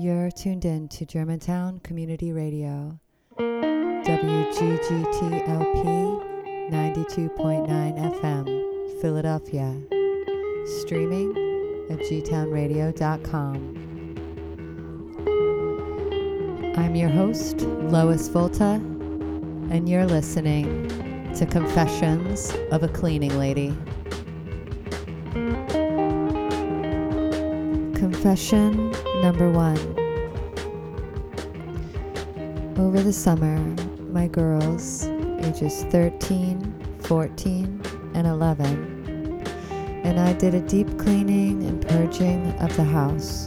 You're tuned in to Germantown Community Radio, WGGTLP 92.9 FM, Philadelphia. Streaming at gtownradio.com. I'm your host, Lois Volta, and you're listening to Confessions of a Cleaning Lady. Confession number one. Over the summer, my girls, ages 13, 14, and 11, and I did a deep cleaning and purging of the house.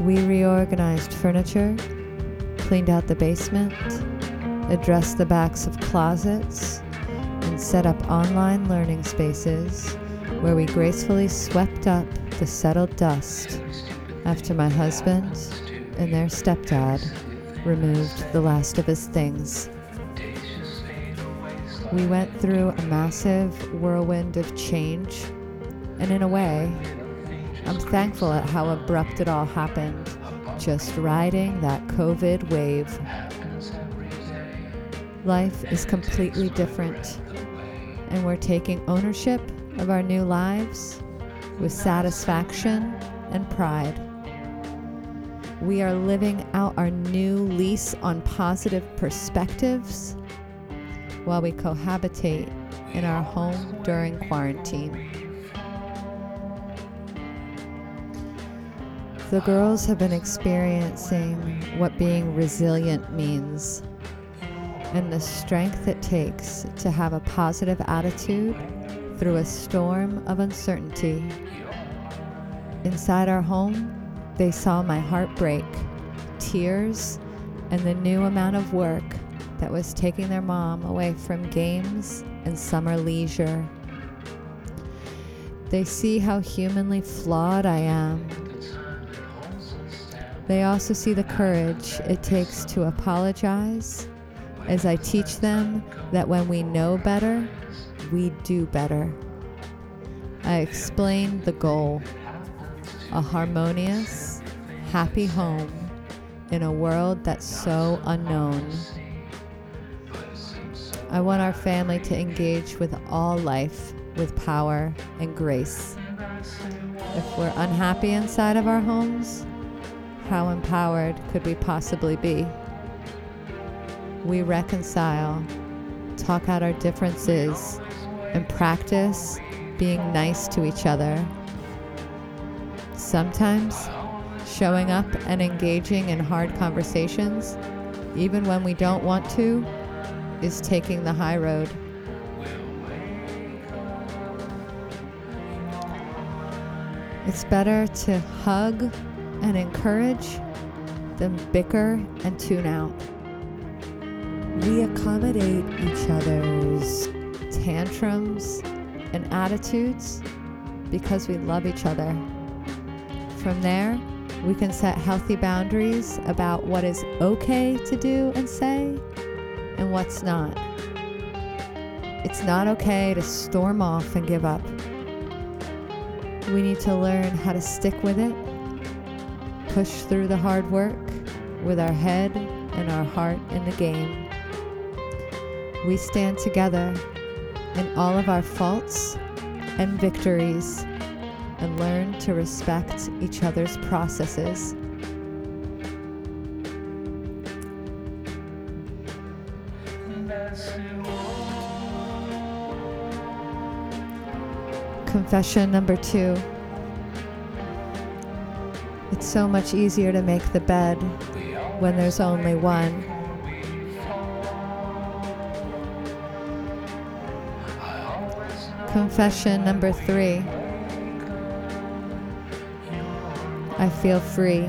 We reorganized furniture, cleaned out the basement, addressed the backs of closets, and set up online learning spaces where we gracefully swept up the settled dust after my husband and their stepdad removed the last of his things. We went through a massive whirlwind of change, and in a way, I'm thankful at how abrupt it all happened, just riding that COVID wave. Life is completely different, and we're taking ownership of our new lives with satisfaction and pride. We are living out our new lease on positive perspectives while we cohabitate in our home during quarantine. The girls have been experiencing what being resilient means and the strength it takes to have a positive attitude through a storm of uncertainty. Inside our home, they saw my heart break, tears, and the new amount of work that was taking their mom away from games and summer leisure. They see how humanly flawed I am. They also see the courage it takes to apologize as I teach them that when we know better, we do better. I explain the goal a harmonious, happy home in a world that's so unknown. I want our family to engage with all life with power and grace. If we're unhappy inside of our homes, how empowered could we possibly be? We reconcile, talk out our differences, and practice being nice to each other. Sometimes showing up and engaging in hard conversations, even when we don't want to, is taking the high road. It's better to hug and encourage than bicker and tune out. We accommodate each other's tantrums and attitudes because we love each other. From there, we can set healthy boundaries about what is okay to do and say and what's not. It's not okay to storm off and give up. We need to learn how to stick with it, push through the hard work with our head and our heart in the game. We stand together in all of our faults and victories and learn to respect each other's processes. Confession number two. It's so much easier to make the bed when there's only one. Confession number three. I feel free.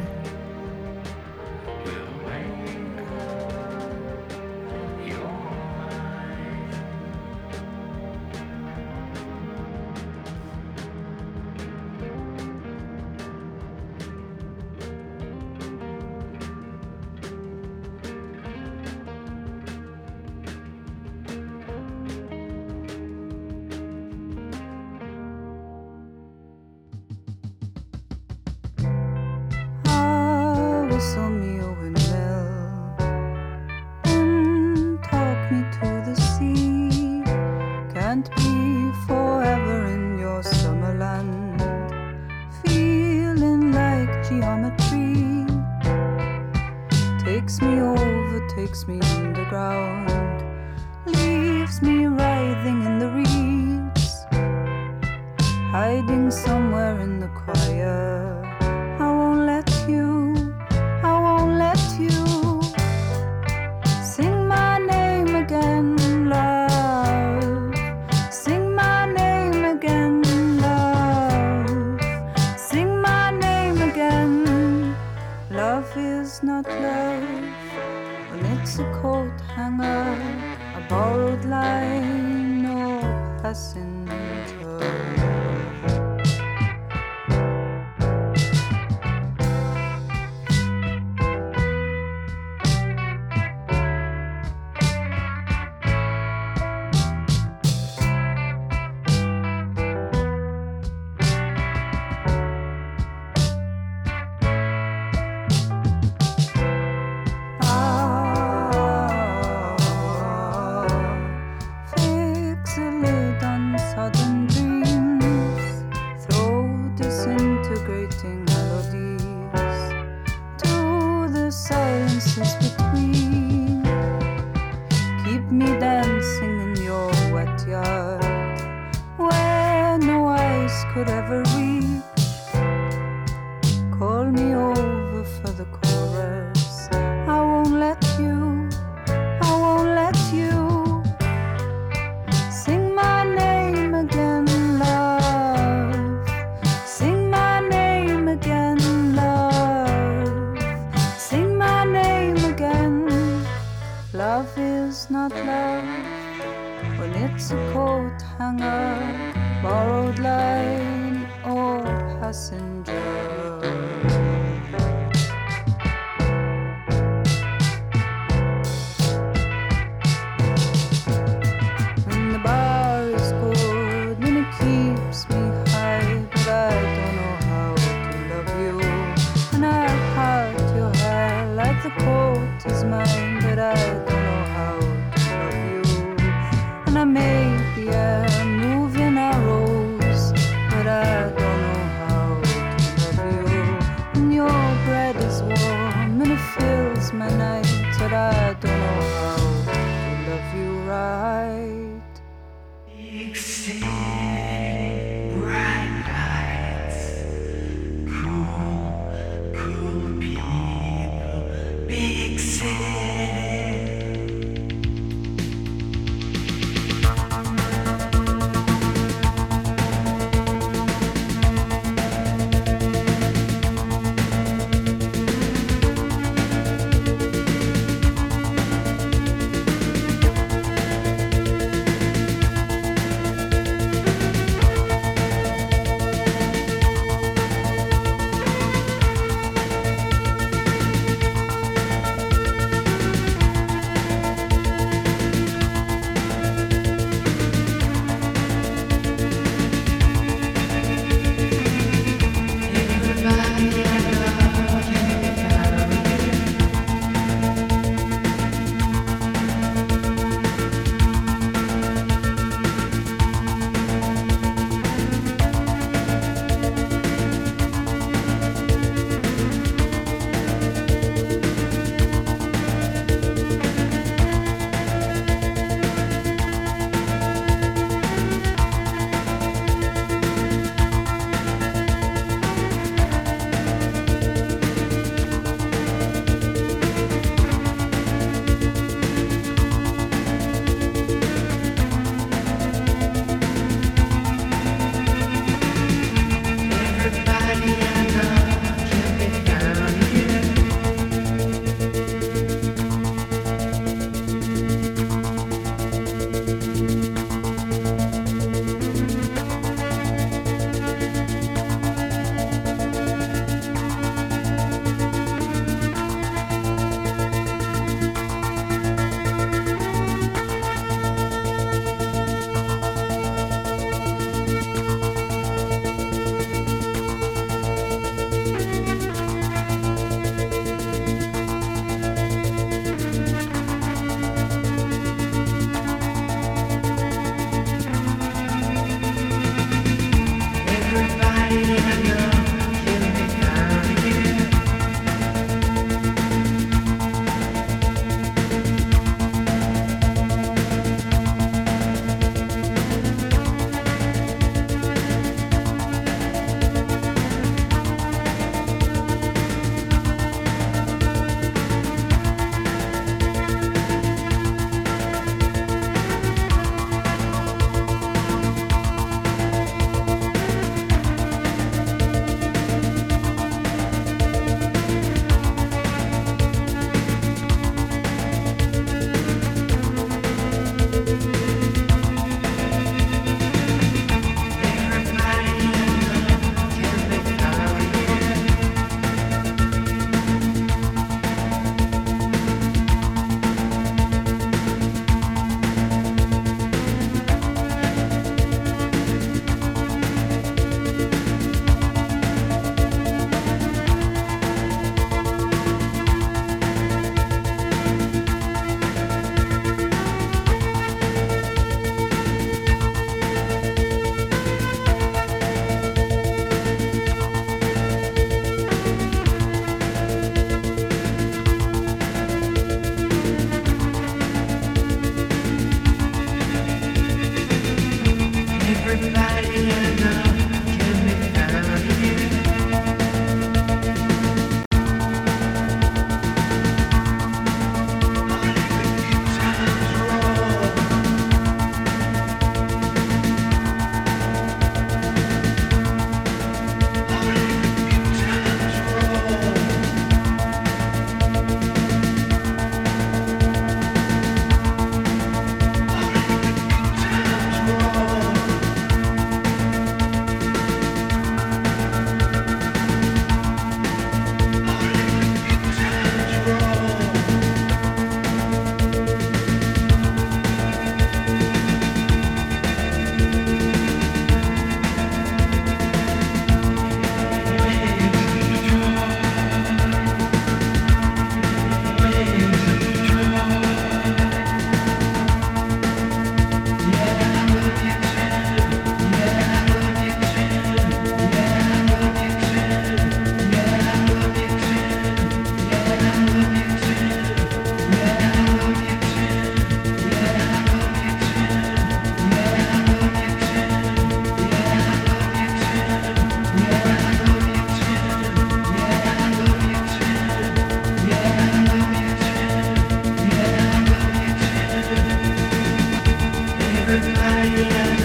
yeah, yeah.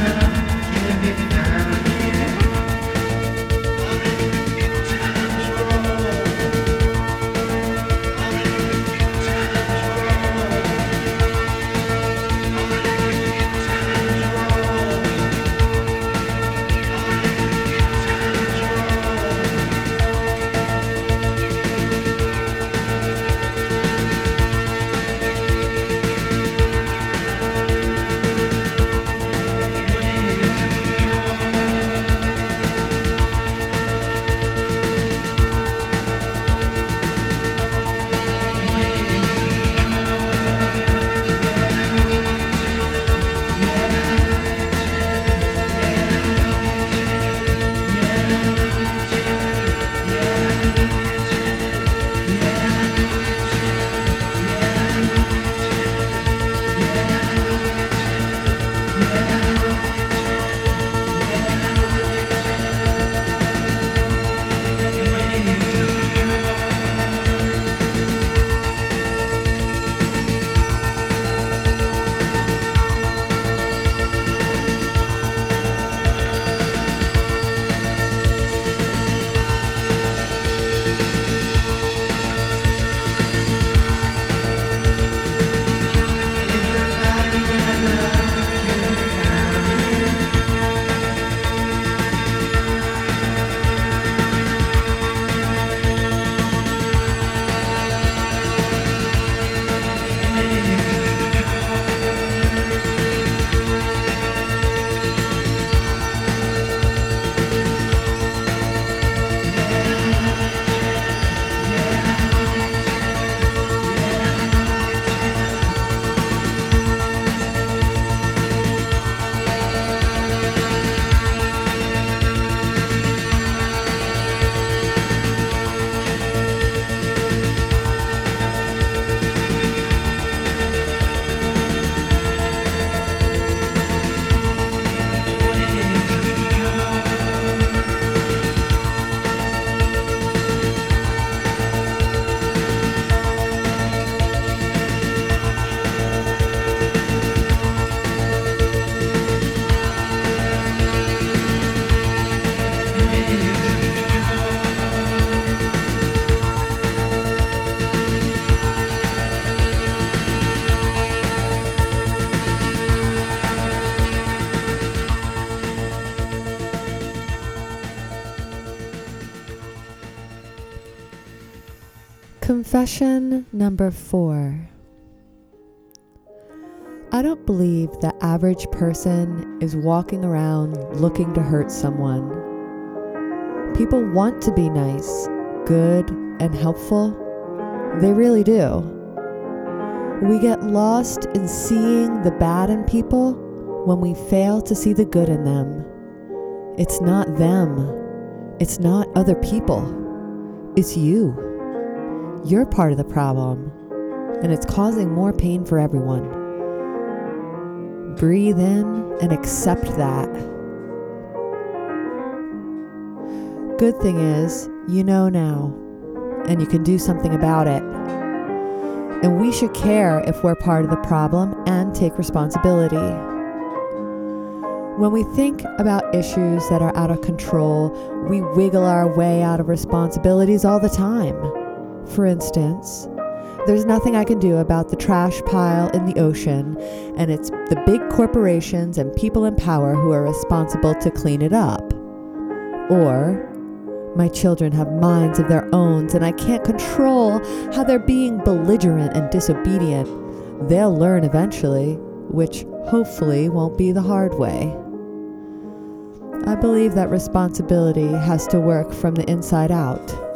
Confession number four. I don't believe the average person is walking around looking to hurt someone. People want to be nice, good, and helpful. They really do. We get lost in seeing the bad in people when we fail to see the good in them. It's not them, it's not other people, it's you. You're part of the problem, and it's causing more pain for everyone. Breathe in and accept that. Good thing is, you know now, and you can do something about it. And we should care if we're part of the problem and take responsibility. When we think about issues that are out of control, we wiggle our way out of responsibilities all the time. For instance, there's nothing I can do about the trash pile in the ocean, and it's the big corporations and people in power who are responsible to clean it up. Or, my children have minds of their own, and I can't control how they're being belligerent and disobedient. They'll learn eventually, which hopefully won't be the hard way. I believe that responsibility has to work from the inside out.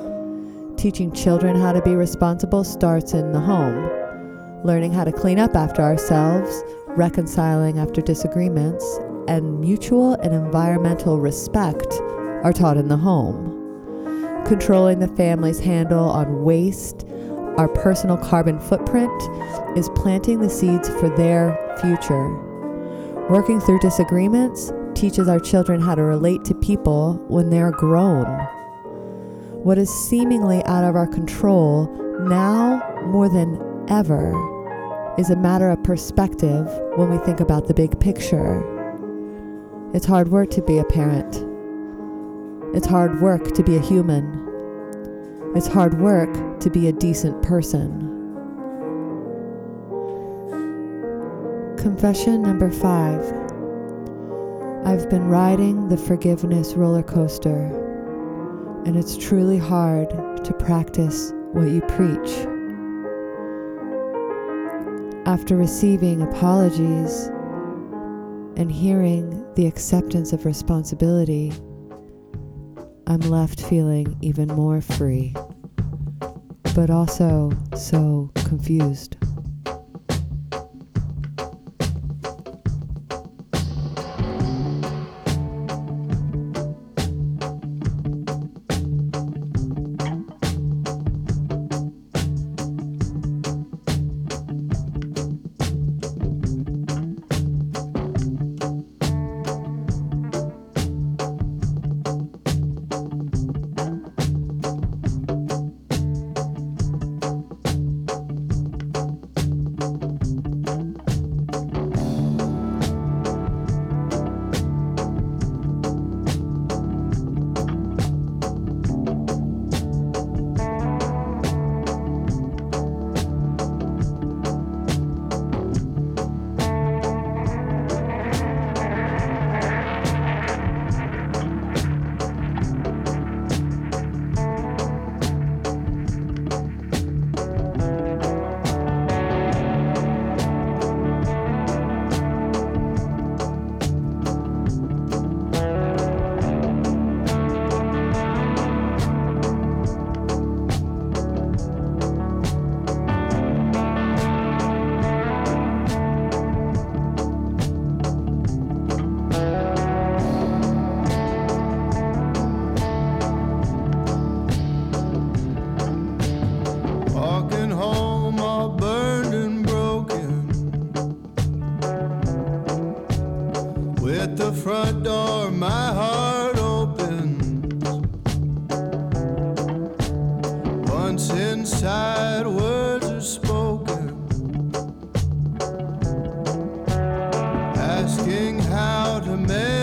Teaching children how to be responsible starts in the home. Learning how to clean up after ourselves, reconciling after disagreements, and mutual and environmental respect are taught in the home. Controlling the family's handle on waste, our personal carbon footprint, is planting the seeds for their future. Working through disagreements teaches our children how to relate to people when they're grown. What is seemingly out of our control now more than ever is a matter of perspective when we think about the big picture. It's hard work to be a parent. It's hard work to be a human. It's hard work to be a decent person. Confession number five. I've been riding the forgiveness roller coaster, and it's truly hard to practice what you preach. After receiving apologies and hearing the acceptance of responsibility, I'm left feeling even more free, but also so confused. Asking how to mend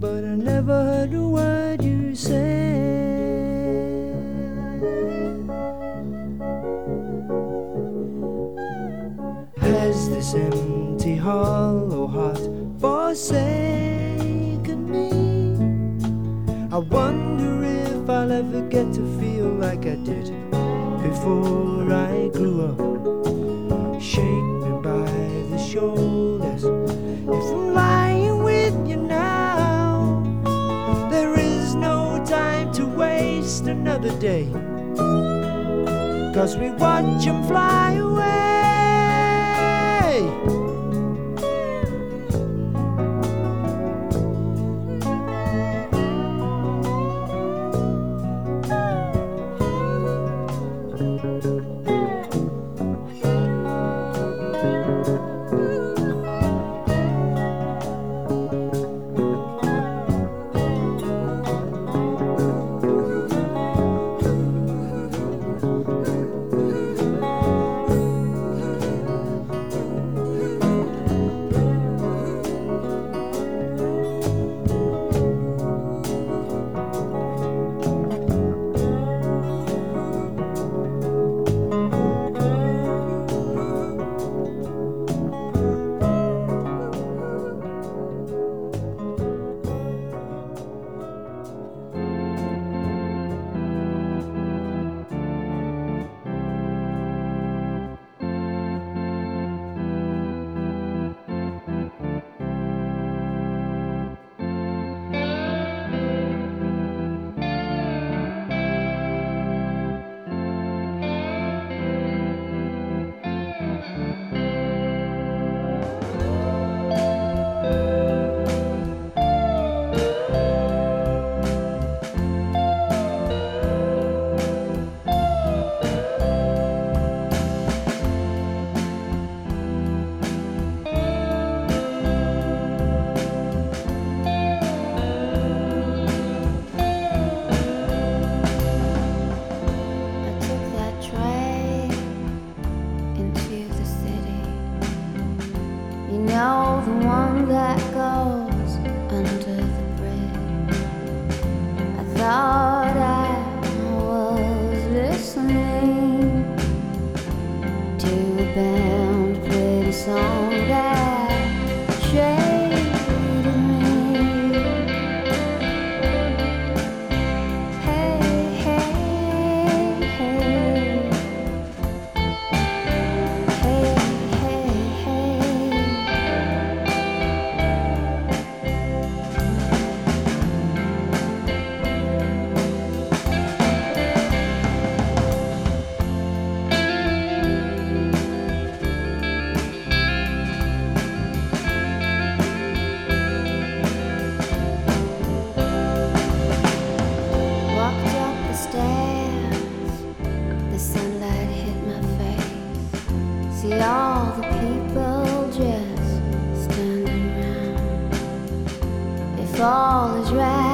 but I never see all the people just standing round. If all is right.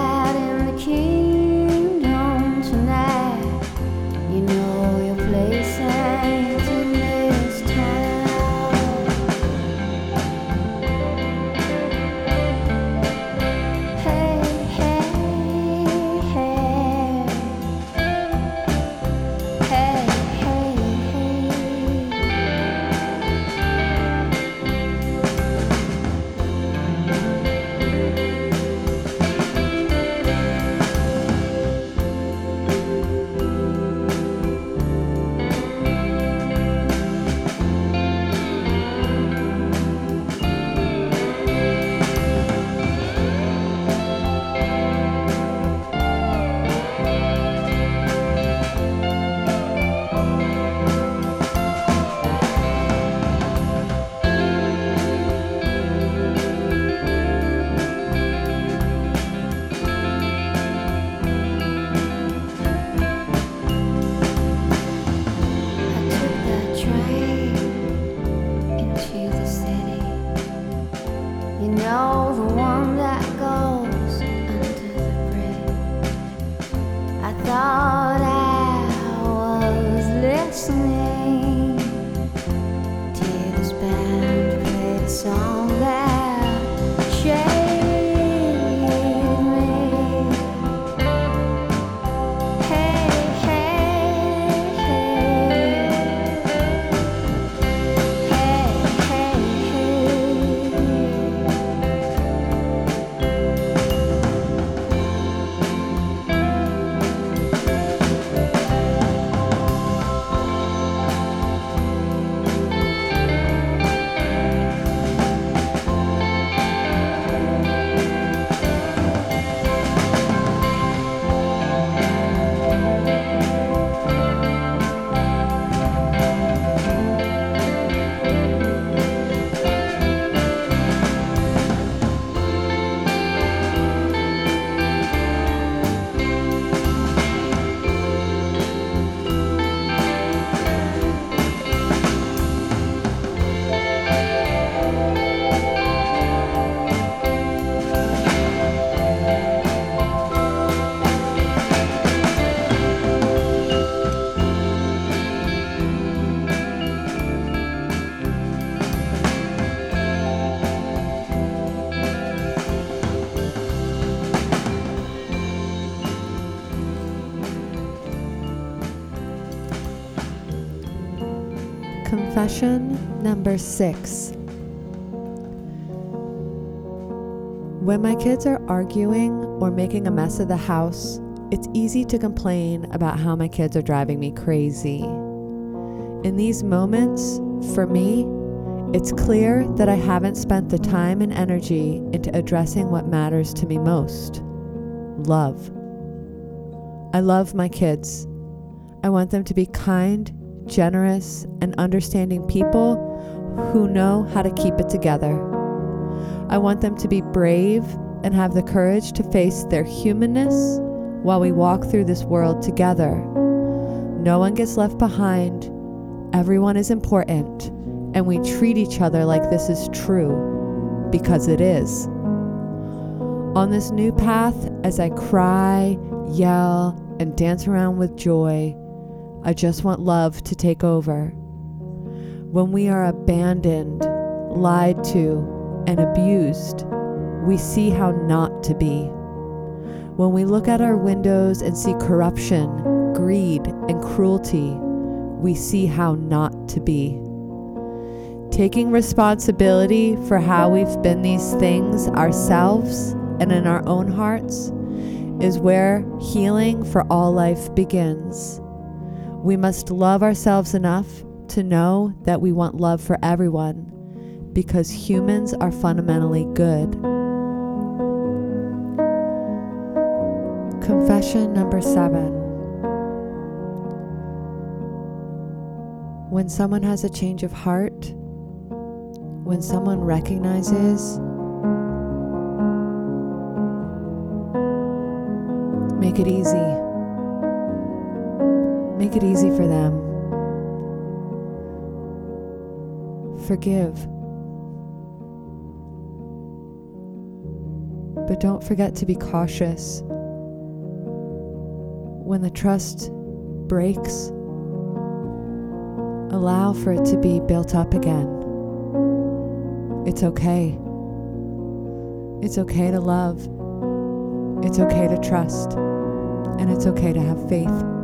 Confession number six. When my kids are arguing or making a mess of the house, it's easy to complain about how my kids are driving me crazy. In these moments, for me, it's clear that I haven't spent the time and energy into addressing what matters to me most love. I love my kids. I want them to be kind, generous, and understanding people who know how to keep it together. I want them to be brave and have the courage to face their humanness while we walk through this world together. No one gets left behind, everyone is important, and we treat each other like this is true because it is. On this new path, as I cry, yell, and dance around with joy, I just want love to take over. When we are abandoned, lied to, and abused, we see how not to be. When we look at our windows and see corruption, greed, and cruelty, we see how not to be. Taking responsibility for how we've been these things ourselves and in our own hearts is where healing for all life begins. We must love ourselves enough to know that we want love for everyone because humans are fundamentally good. Confession number seven. When someone has a change of heart, when someone recognizes, make it easy. Make it easy for them. Forgive. But don't forget to be cautious. When the trust breaks, allow for it to be built up again. It's okay. It's okay to love. It's okay to trust. And it's okay to have faith.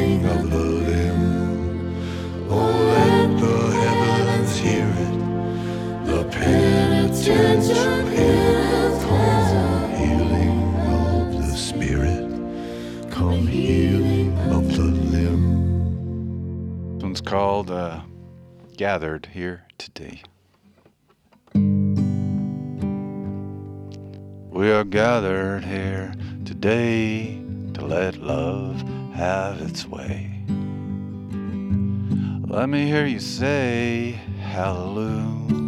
sing of the limb. Oh, let the heavens hear it, the penitential hymn come healing of the spirit, come healing of the limb. This one's called uh, Gathered Here Today. We are gathered here today to let love have its way. Let me hear you say hallelujah.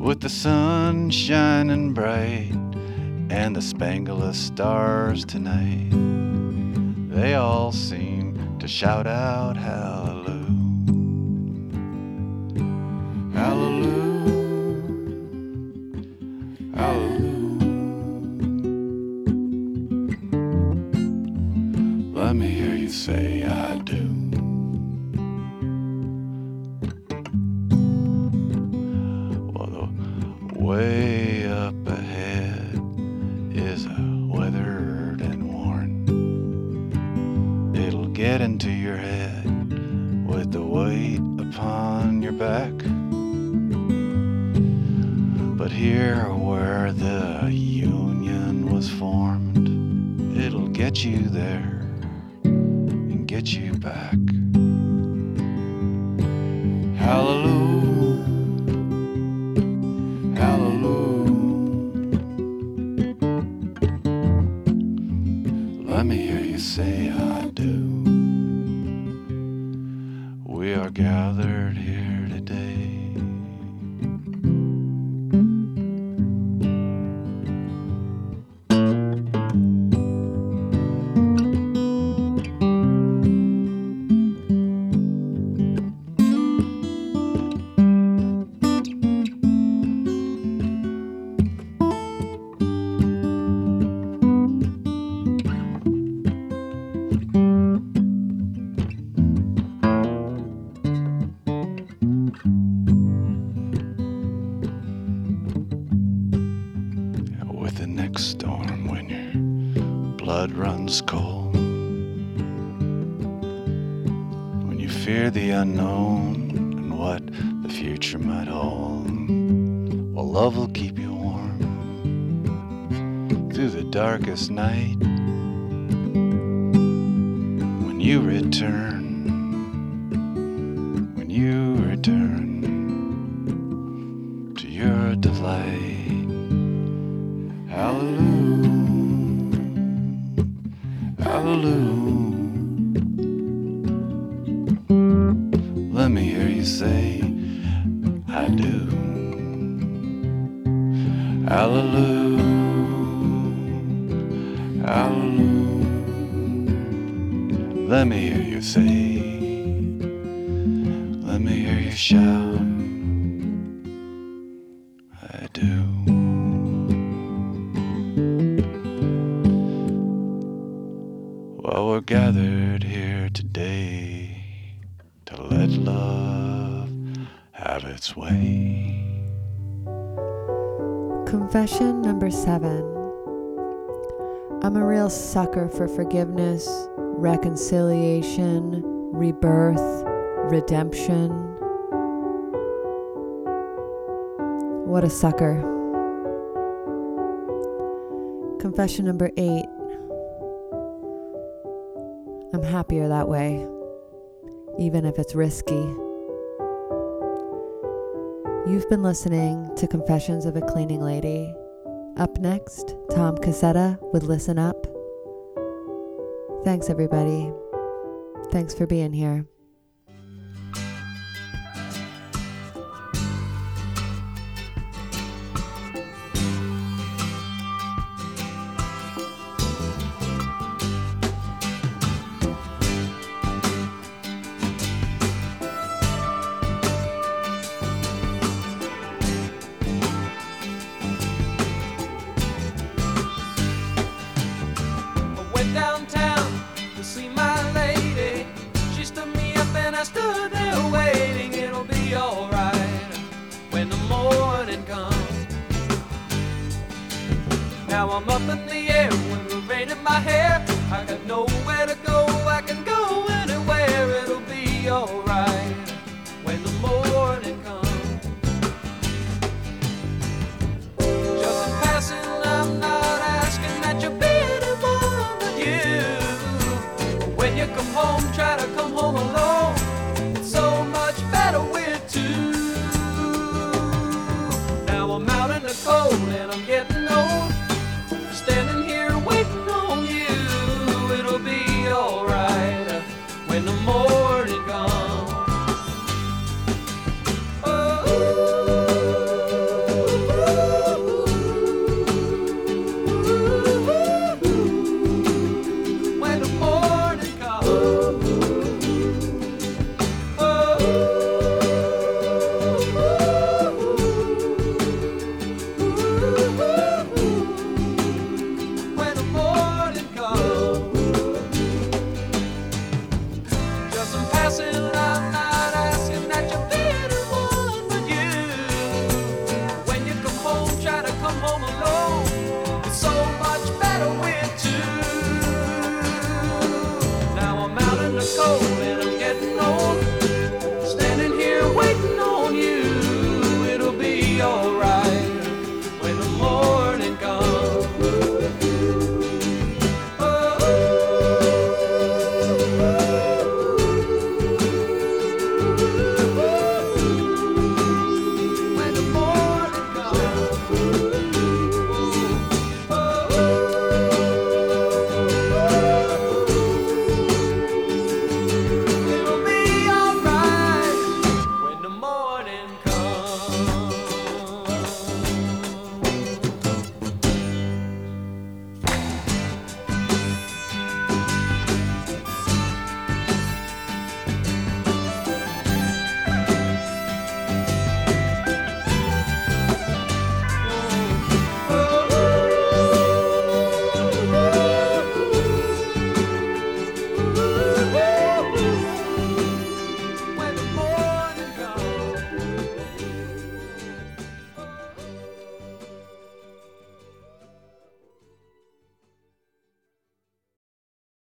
With the sun shining bright and the spangle of stars tonight, they all seem to shout out hallelujah. unknown and what the future might hold. Well, love will keep you warm through the darkest night. for forgiveness, reconciliation, rebirth, redemption. What a sucker. Confession number eight I'm happier that way, even if it's risky. You've been listening to Confessions of a Cleaning Lady. Up next, Tom Cassetta would Listen Up. Thanks, everybody. Thanks for being here.